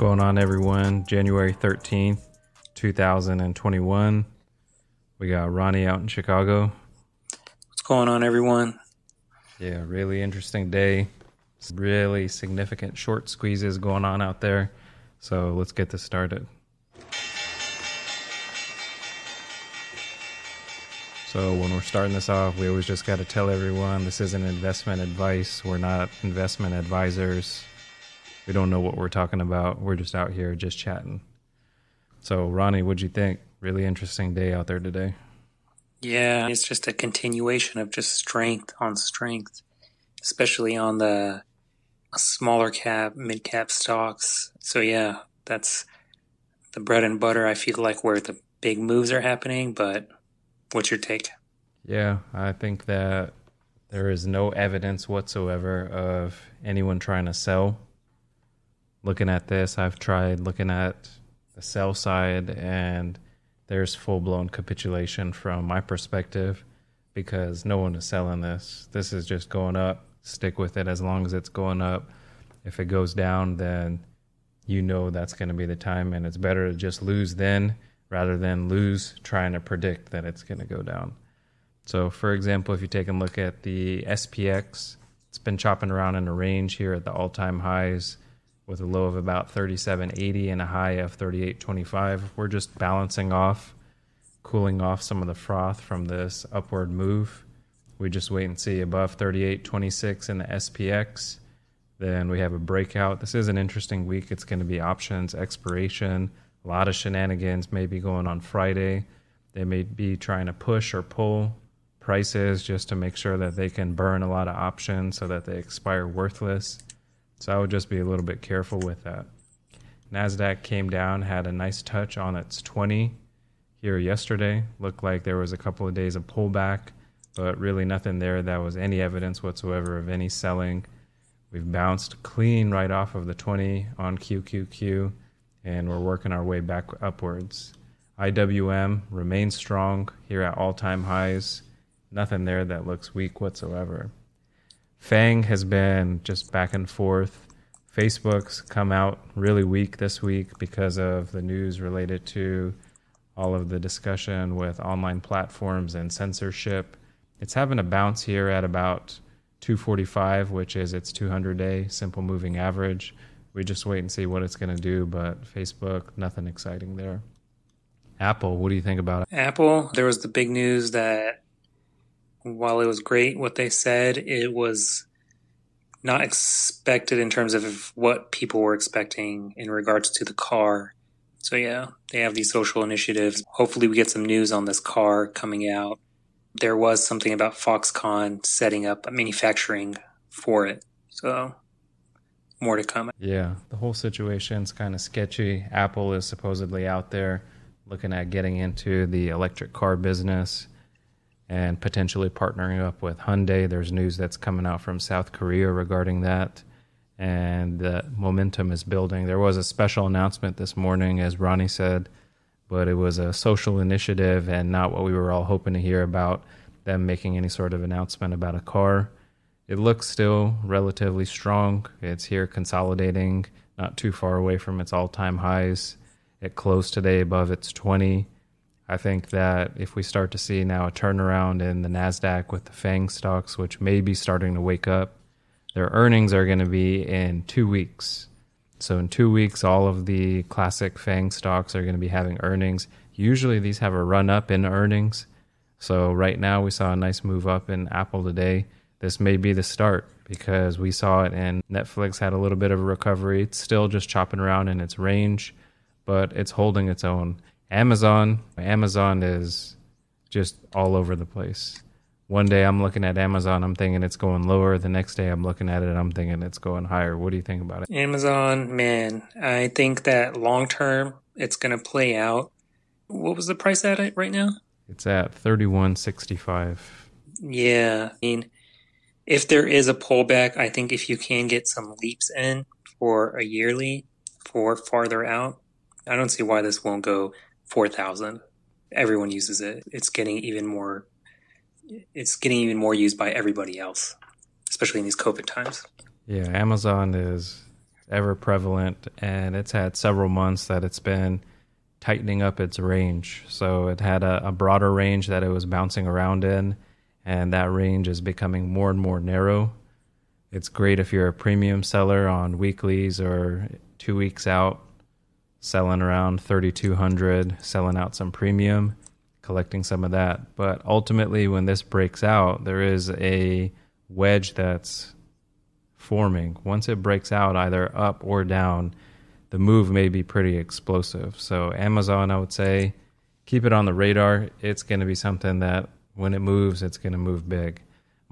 Going on, everyone? January 13th, 2021. We got Ronnie out in Chicago. What's going on, everyone? Yeah, really interesting day. Really significant short squeezes going on out there. So let's get this started. So when we're starting this off, we always just got to tell everyone this isn't investment advice. We're not investment advisors. We don't know what we're talking about. We're just out here just chatting. So Ronnie, what'd you think? Really interesting day out there today. Yeah, it's just a continuation of just strength on strength, especially on the smaller cap, mid cap stocks. So yeah, that's the bread and butter. I feel like where the big moves are happening, but What's your take? Yeah, I think that there is no evidence whatsoever of anyone trying to sell. Looking at this, I've tried looking at the sell side, and there's full blown capitulation from my perspective because no one is selling this. This is just going up. Stick with it as long as it's going up. If it goes down, then you know that's going to be the time, and it's better to just lose then rather than lose trying to predict that it's going to go down. So, for example, if you take a look at the SPX, it's been chopping around in a range here at the all time highs with a low of about 37.80 and a high of 38.25. We're just balancing off, cooling off some of the froth from this upward move. We just wait and see above 38.26 in the SPX. Then we have a breakout. This is an interesting week. It's going to be options expiration a lot of shenanigans may be going on Friday. They may be trying to push or pull prices just to make sure that they can burn a lot of options so that they expire worthless. So I would just be a little bit careful with that. NASDAQ came down, had a nice touch on its 20 here yesterday. Looked like there was a couple of days of pullback, but really nothing there that was any evidence whatsoever of any selling. We've bounced clean right off of the 20 on QQQ and we're working our way back upwards. IWM remains strong here at all time highs. Nothing there that looks weak whatsoever. FANG has been just back and forth. Facebook's come out really weak this week because of the news related to all of the discussion with online platforms and censorship. It's having a bounce here at about 245, which is its 200 day simple moving average we just wait and see what it's going to do. But Facebook, nothing exciting there. Apple, what do you think about it? Apple, there was the big news that while it was great what they said, it was not expected in terms of what people were expecting in regards to the car. So yeah, they have these social initiatives. Hopefully we get some news on this car coming out. There was something about Foxconn setting up manufacturing for it. So more to come. Yeah, the whole situation's kind of sketchy. Apple is supposedly out there looking at getting into the electric car business and potentially partnering up with Hyundai. There's news that's coming out from South Korea regarding that. And the momentum is building. There was a special announcement this morning, as Ronnie said, but it was a social initiative and not what we were all hoping to hear about them making any sort of announcement about a car. It looks still relatively strong. It's here consolidating, not too far away from its all time highs. It closed today above its 20. I think that if we start to see now a turnaround in the NASDAQ with the FANG stocks, which may be starting to wake up, their earnings are going to be in two weeks. So, in two weeks, all of the classic FANG stocks are going to be having earnings. Usually, these have a run up in earnings. So, right now, we saw a nice move up in Apple today this may be the start because we saw it and Netflix had a little bit of a recovery. It's still just chopping around in its range, but it's holding its own. Amazon, Amazon is just all over the place. One day I'm looking at Amazon, I'm thinking it's going lower. The next day I'm looking at it, I'm thinking it's going higher. What do you think about it? Amazon, man, I think that long term it's going to play out. What was the price at it right now? It's at 31.65. Yeah, I mean, if there is a pullback, I think if you can get some leaps in for a yearly for farther out, I don't see why this won't go 4,000. Everyone uses it. It's getting even more it's getting even more used by everybody else, especially in these COVID times. Yeah, Amazon is ever prevalent, and it's had several months that it's been tightening up its range. So it had a, a broader range that it was bouncing around in, and that range is becoming more and more narrow. It's great if you're a premium seller on weeklies or two weeks out, selling around 3,200, selling out some premium, collecting some of that. But ultimately, when this breaks out, there is a wedge that's forming. Once it breaks out, either up or down, the move may be pretty explosive. So, Amazon, I would say, keep it on the radar. It's going to be something that when it moves, it's going to move big.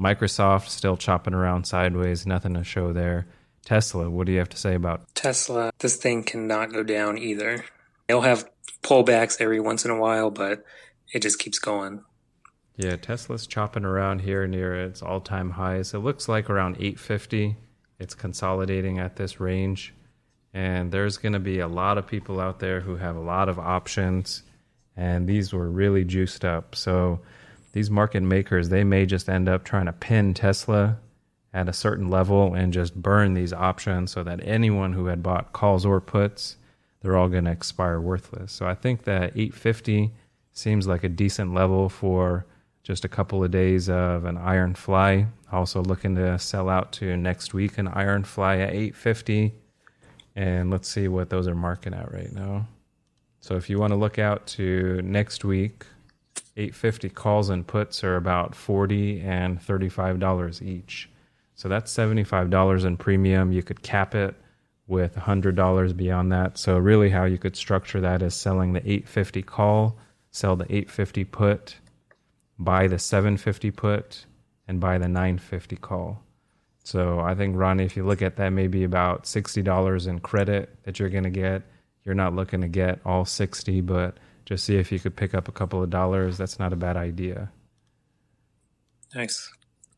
Microsoft still chopping around sideways, nothing to show there. Tesla, what do you have to say about Tesla? This thing cannot go down either. They'll have pullbacks every once in a while, but it just keeps going. Yeah, Tesla's chopping around here near its all-time highs. It looks like around 850. It's consolidating at this range. And there's going to be a lot of people out there who have a lot of options and these were really juiced up. So these market makers, they may just end up trying to pin Tesla at a certain level and just burn these options so that anyone who had bought calls or puts, they're all going to expire worthless. So I think that 850 seems like a decent level for just a couple of days of an iron fly. Also looking to sell out to next week an iron fly at 850. And let's see what those are marking at right now. So if you want to look out to next week, 850 calls and puts are about 40 and $35 each. So that's $75 in premium. You could cap it with $100 beyond that. So really how you could structure that is selling the 850 call, sell the 850 put, buy the 750 put and buy the 950 call. So I think Ronnie if you look at that maybe about $60 in credit that you're going to get. You're not looking to get all 60, but just see if you could pick up a couple of dollars. That's not a bad idea. Nice.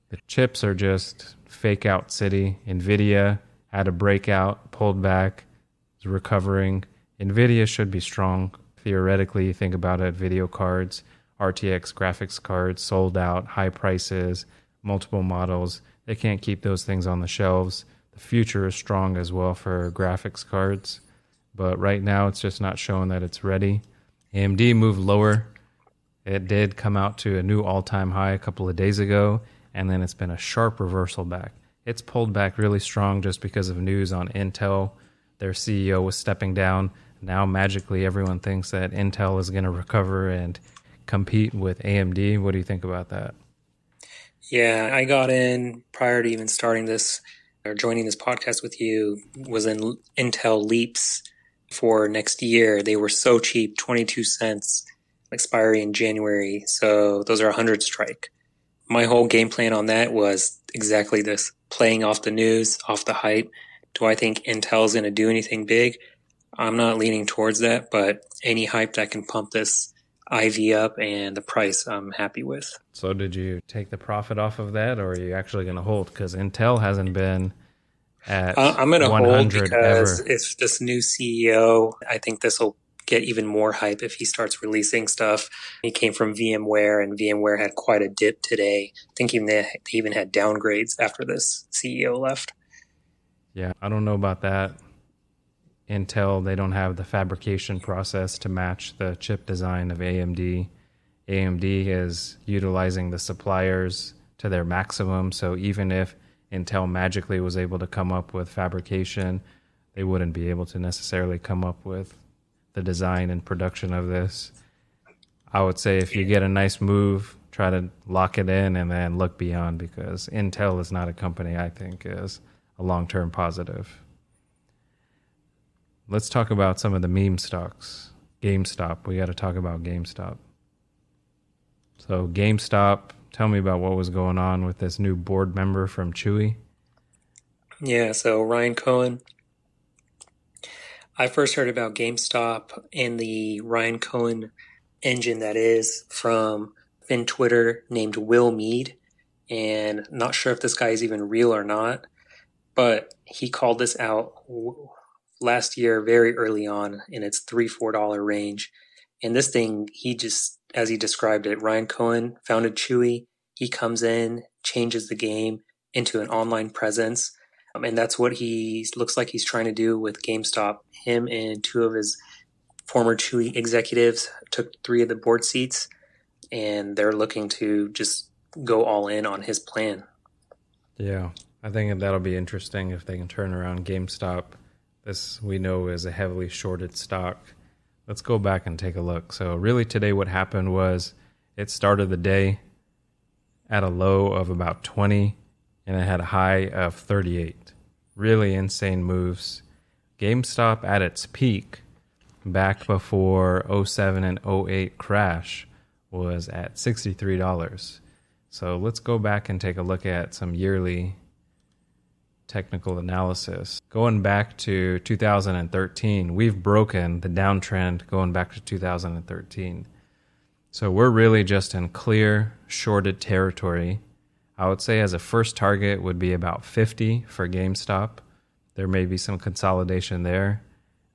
The chips are just fake out city. Nvidia had a breakout, pulled back, is recovering. Nvidia should be strong. Theoretically, think about it video cards, RTX graphics cards sold out, high prices, multiple models. They can't keep those things on the shelves. The future is strong as well for graphics cards, but right now it's just not showing that it's ready. AMD moved lower. It did come out to a new all time high a couple of days ago, and then it's been a sharp reversal back. It's pulled back really strong just because of news on Intel. Their CEO was stepping down. Now, magically, everyone thinks that Intel is going to recover and compete with AMD. What do you think about that? Yeah, I got in prior to even starting this or joining this podcast with you, was in Intel Leaps for next year. They were so cheap, 22 cents, expiry in January. So those are a 100 strike. My whole game plan on that was exactly this playing off the news, off the hype. Do I think Intel's going to do anything big? I'm not leaning towards that, but any hype that can pump this IV up and the price, I'm happy with. So, did you take the profit off of that, or are you actually going to hold? Because Intel hasn't been at uh, I'm going to hold because ever. if this new CEO, I think this will get even more hype if he starts releasing stuff. He came from VMware, and VMware had quite a dip today. Thinking they even had downgrades after this CEO left. Yeah, I don't know about that. Intel, they don't have the fabrication process to match the chip design of AMD. AMD is utilizing the suppliers to their maximum. So even if Intel magically was able to come up with fabrication, they wouldn't be able to necessarily come up with the design and production of this. I would say if you get a nice move, try to lock it in and then look beyond because Intel is not a company I think is a long term positive. Let's talk about some of the meme stocks. GameStop. We got to talk about GameStop. So, GameStop tell me about what was going on with this new board member from Chewy. Yeah, so Ryan Cohen. I first heard about GameStop and the Ryan Cohen engine that is from Fin Twitter named Will Meade. And not sure if this guy is even real or not, but he called this out last year very early on in its three, four dollar range. And this thing, he just as he described it, Ryan Cohen founded Chewy. He comes in, changes the game into an online presence. Um, and that's what he looks like he's trying to do with GameStop. Him and two of his former two executives took three of the board seats, and they're looking to just go all in on his plan. Yeah, I think that'll be interesting if they can turn around GameStop. This we know is a heavily shorted stock. Let's go back and take a look. So, really, today, what happened was it started the day at a low of about 20 and it had a high of 38. Really insane moves. GameStop at its peak back before 07 and 08 crash was at $63. So let's go back and take a look at some yearly technical analysis. Going back to 2013, we've broken the downtrend going back to 2013. So we're really just in clear, shorted territory. I would say as a first target would be about 50 for GameStop. There may be some consolidation there.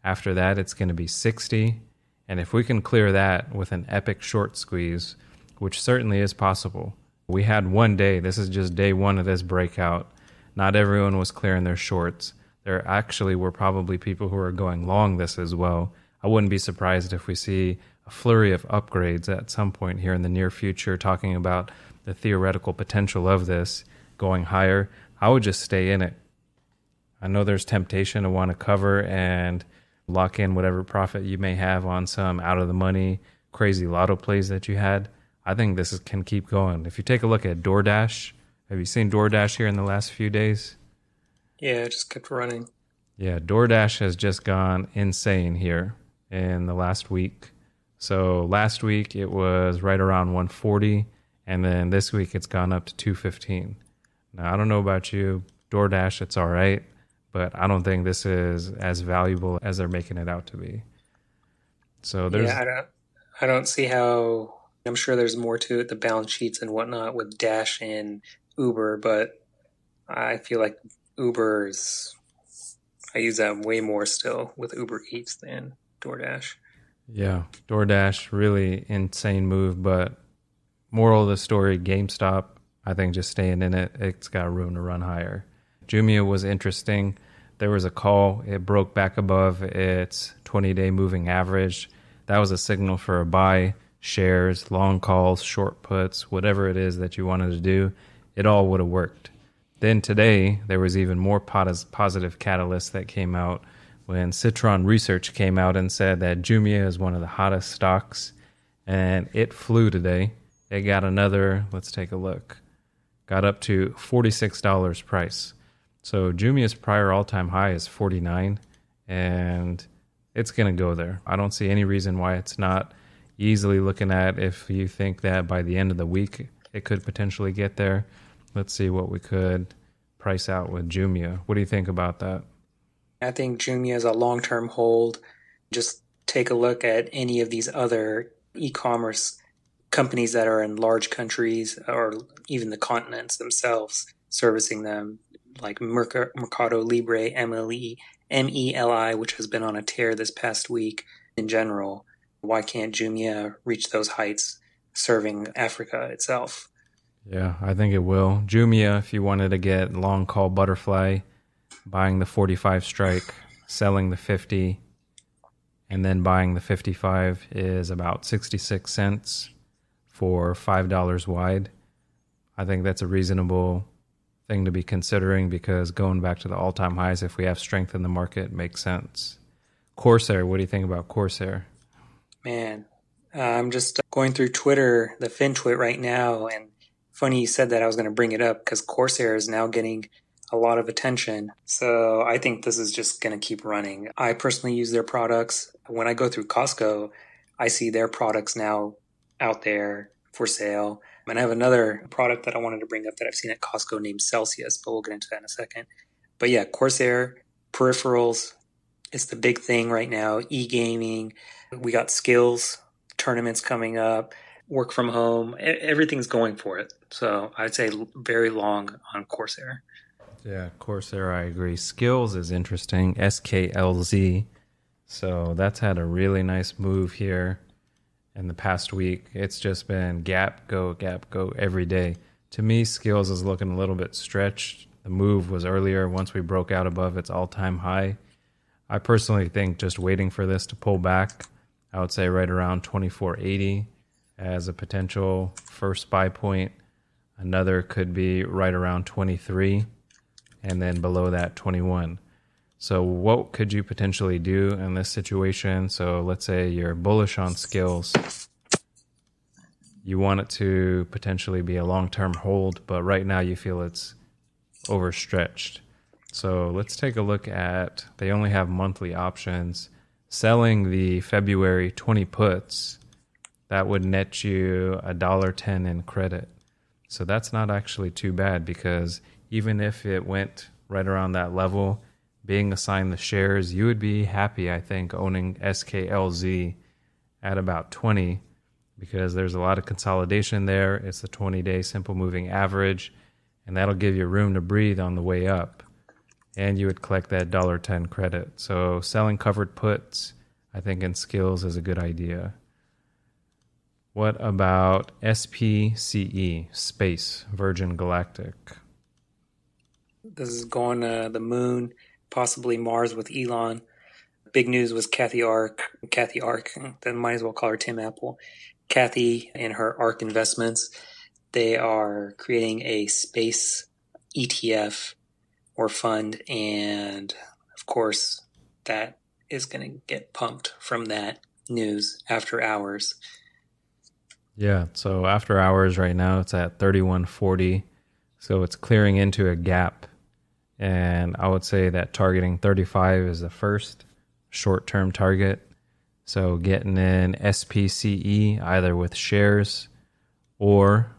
After that, it's going to be 60. And if we can clear that with an epic short squeeze, which certainly is possible, we had one day, this is just day one of this breakout. Not everyone was clearing their shorts. There actually were probably people who are going long this as well. I wouldn't be surprised if we see a flurry of upgrades at some point here in the near future, talking about the theoretical potential of this going higher. I would just stay in it. I know there's temptation to want to cover and lock in whatever profit you may have on some out of the money crazy lotto plays that you had. I think this is, can keep going. If you take a look at DoorDash, have you seen DoorDash here in the last few days? Yeah, it just kept running. Yeah, DoorDash has just gone insane here in the last week. So last week it was right around 140, and then this week it's gone up to 215. Now I don't know about you, DoorDash, it's all right, but I don't think this is as valuable as they're making it out to be. So there's yeah, I don't, I don't see how I'm sure there's more to it, the balance sheets and whatnot with Dash and Uber, but I feel like Uber's. I use that way more still with Uber Eats than DoorDash. Yeah, DoorDash, really insane move, but moral of the story GameStop, I think just staying in it, it's got room to run higher. Jumia was interesting. There was a call, it broke back above its 20 day moving average. That was a signal for a buy shares, long calls, short puts, whatever it is that you wanted to do, it all would have worked. Then today, there was even more positive catalyst that came out when Citron Research came out and said that Jumia is one of the hottest stocks, and it flew today. It got another, let's take a look, got up to $46 price. So Jumia's prior all time high is 49 and it's going to go there. I don't see any reason why it's not easily looking at if you think that by the end of the week it could potentially get there. Let's see what we could price out with Jumia. What do you think about that? I think Jumia is a long term hold. Just take a look at any of these other e commerce companies that are in large countries or even the continents themselves servicing them, like Mercado Libre, MLE, MELI, which has been on a tear this past week in general why can't Jumia reach those heights serving Africa itself? Yeah, I think it will. Jumia, if you wanted to get long call butterfly, buying the 45 strike, selling the 50, and then buying the 55 is about 66 cents for $5 wide. I think that's a reasonable thing to be considering because going back to the all time highs, if we have strength in the market, makes sense. Corsair, what do you think about Corsair? Man, uh, I'm just going through Twitter, the FinTwit right now, and funny you said that. I was going to bring it up because Corsair is now getting a lot of attention. So I think this is just going to keep running. I personally use their products. When I go through Costco, I see their products now out there for sale. And I have another product that I wanted to bring up that I've seen at Costco named Celsius, but we'll get into that in a second. But yeah, Corsair peripherals, it's the big thing right now. E gaming, we got Skillz tournaments coming up, work from home. Everything's going for it. So I'd say very long on Corsair. Yeah, Corsair, I agree. Skillz is interesting. SKLZ. So that's had a really nice move here in the past week. It's just been gap, go, gap, go every day. To me, Skillz is looking a little bit stretched the move was earlier once we broke out above its all time high. I personally think just waiting for this to pull back, I would say right around 2480 as a potential first buy point. Another could be right around 23, and then below that, 21. So, what could you potentially do in this situation? So, let's say you're bullish on Skillz. You want it to potentially be a long term hold, but right now you feel it's overstretched. So, let's take a look at they only have monthly options. Selling the February 20 puts, that would net you a dollar ten in credit. So that's not actually too bad because even if it went right around that level, being assigned the shares, you would be happy, I think, owning SKLZ at about 20 because there's a lot of consolidation there. It's the 20 day simple moving average, and that'll give you room to breathe on the way up. And you would collect that $1.10 credit. So selling covered puts, I think, in Skillz is a good idea. What about SPCE, Space, Virgin Galactic? This is going to the moon possibly Mars with Elon. Big news was Cathie Ark. Cathie Ark, then might as well call her Tim Apple. Cathie and her ARK investments, they are creating a space ETF or fund, and of course, that is going to get pumped from that news after hours. Yeah, so after hours right now it's at 3140. So it's clearing into a gap and I would say that targeting 35 is the first short term target. So getting in SPCE either with shares or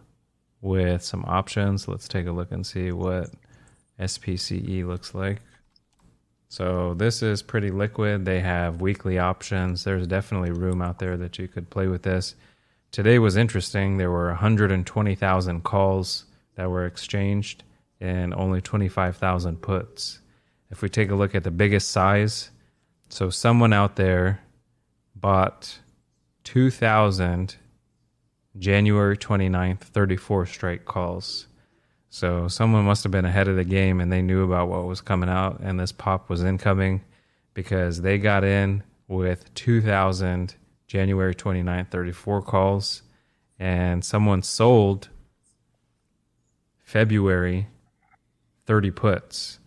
with some options. Let's take a look and see what SPCE looks like. So this is pretty liquid. They have weekly options. There's definitely room out there that you could play with this. Today was interesting. There were 120,000 calls that were exchanged and only 25,000 puts. If we take a look at the biggest size, so someone out there bought 2,000 January 29th 34 strike calls. So someone must have been ahead of the game and they knew about what was coming out and this pop was incoming because they got in with 2,000 January 29th 34 calls and someone sold February 30 puts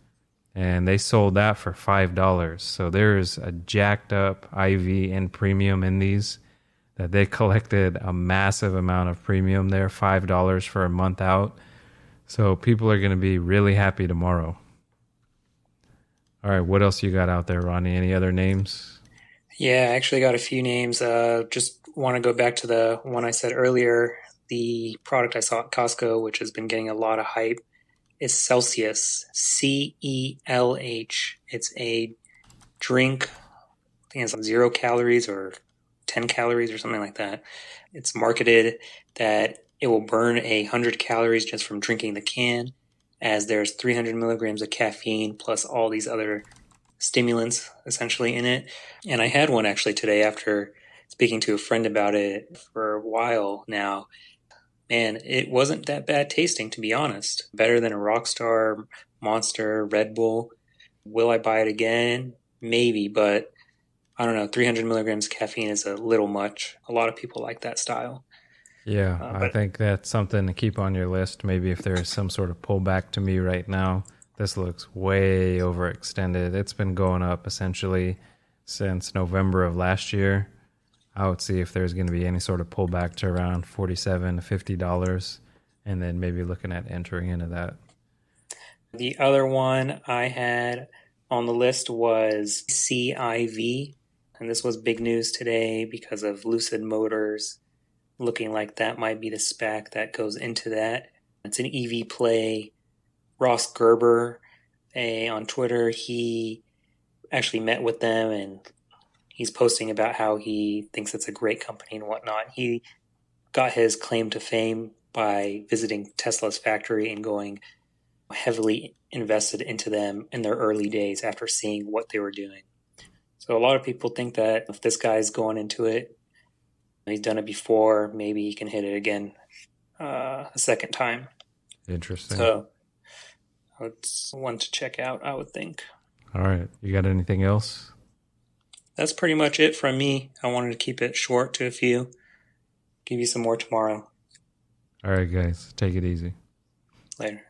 and they sold that for $5. So there's a jacked up IV and premium in these that they collected a massive amount of premium there, $5 for a month out. So people are going to be really happy tomorrow. All right, what else you got out there, Ronnie? Any other names? Yeah, I actually got a few names. Uh, just want to go back to the one I said earlier, the product I saw at Costco, which has been getting a lot of hype is Celsius, C E L H. It's a drink. I think it's zero calories or 10 calories or something like that. It's marketed that it will burn a hundred calories just from drinking the can, as there's 300 milligrams of caffeine plus all these other stimulants essentially in it. And I had one actually today after speaking to a friend about it for a while now man, it wasn't that bad tasting, to be honest. Better than a Rockstar, Monster, Red Bull. Will I buy it again? Maybe, but I don't know. 300 milligrams caffeine is a little much. A lot of people like that style. Yeah, uh, I think that's something to keep on your list. Maybe if there's some sort of pullback to me right now, this looks way overextended. It's been going up essentially since November of last year. I would see if there's going to be any sort of pullback to around forty-seven to fifty dollars, and then maybe looking at entering into that. The other one I had on the list was CIV, and this was big news today because of Lucid Motors looking like that might be the SPAC that goes into that. It's an EV play. Ross Gerber a, on Twitter, he actually met with them and he's posting about how he thinks it's a great company and whatnot. He got his claim to fame by visiting Tesla's factory and going heavily invested into them in their early days after seeing what they were doing. So a lot of people think that if this guy's going into it, he's done it before, maybe he can hit it again uh, a second time. Interesting. So It's one to check out, I would think. All right. You got anything else? That's pretty much it from me. I wanted to keep it short to a few. Give you some more tomorrow. All right, guys. Take it easy. Later.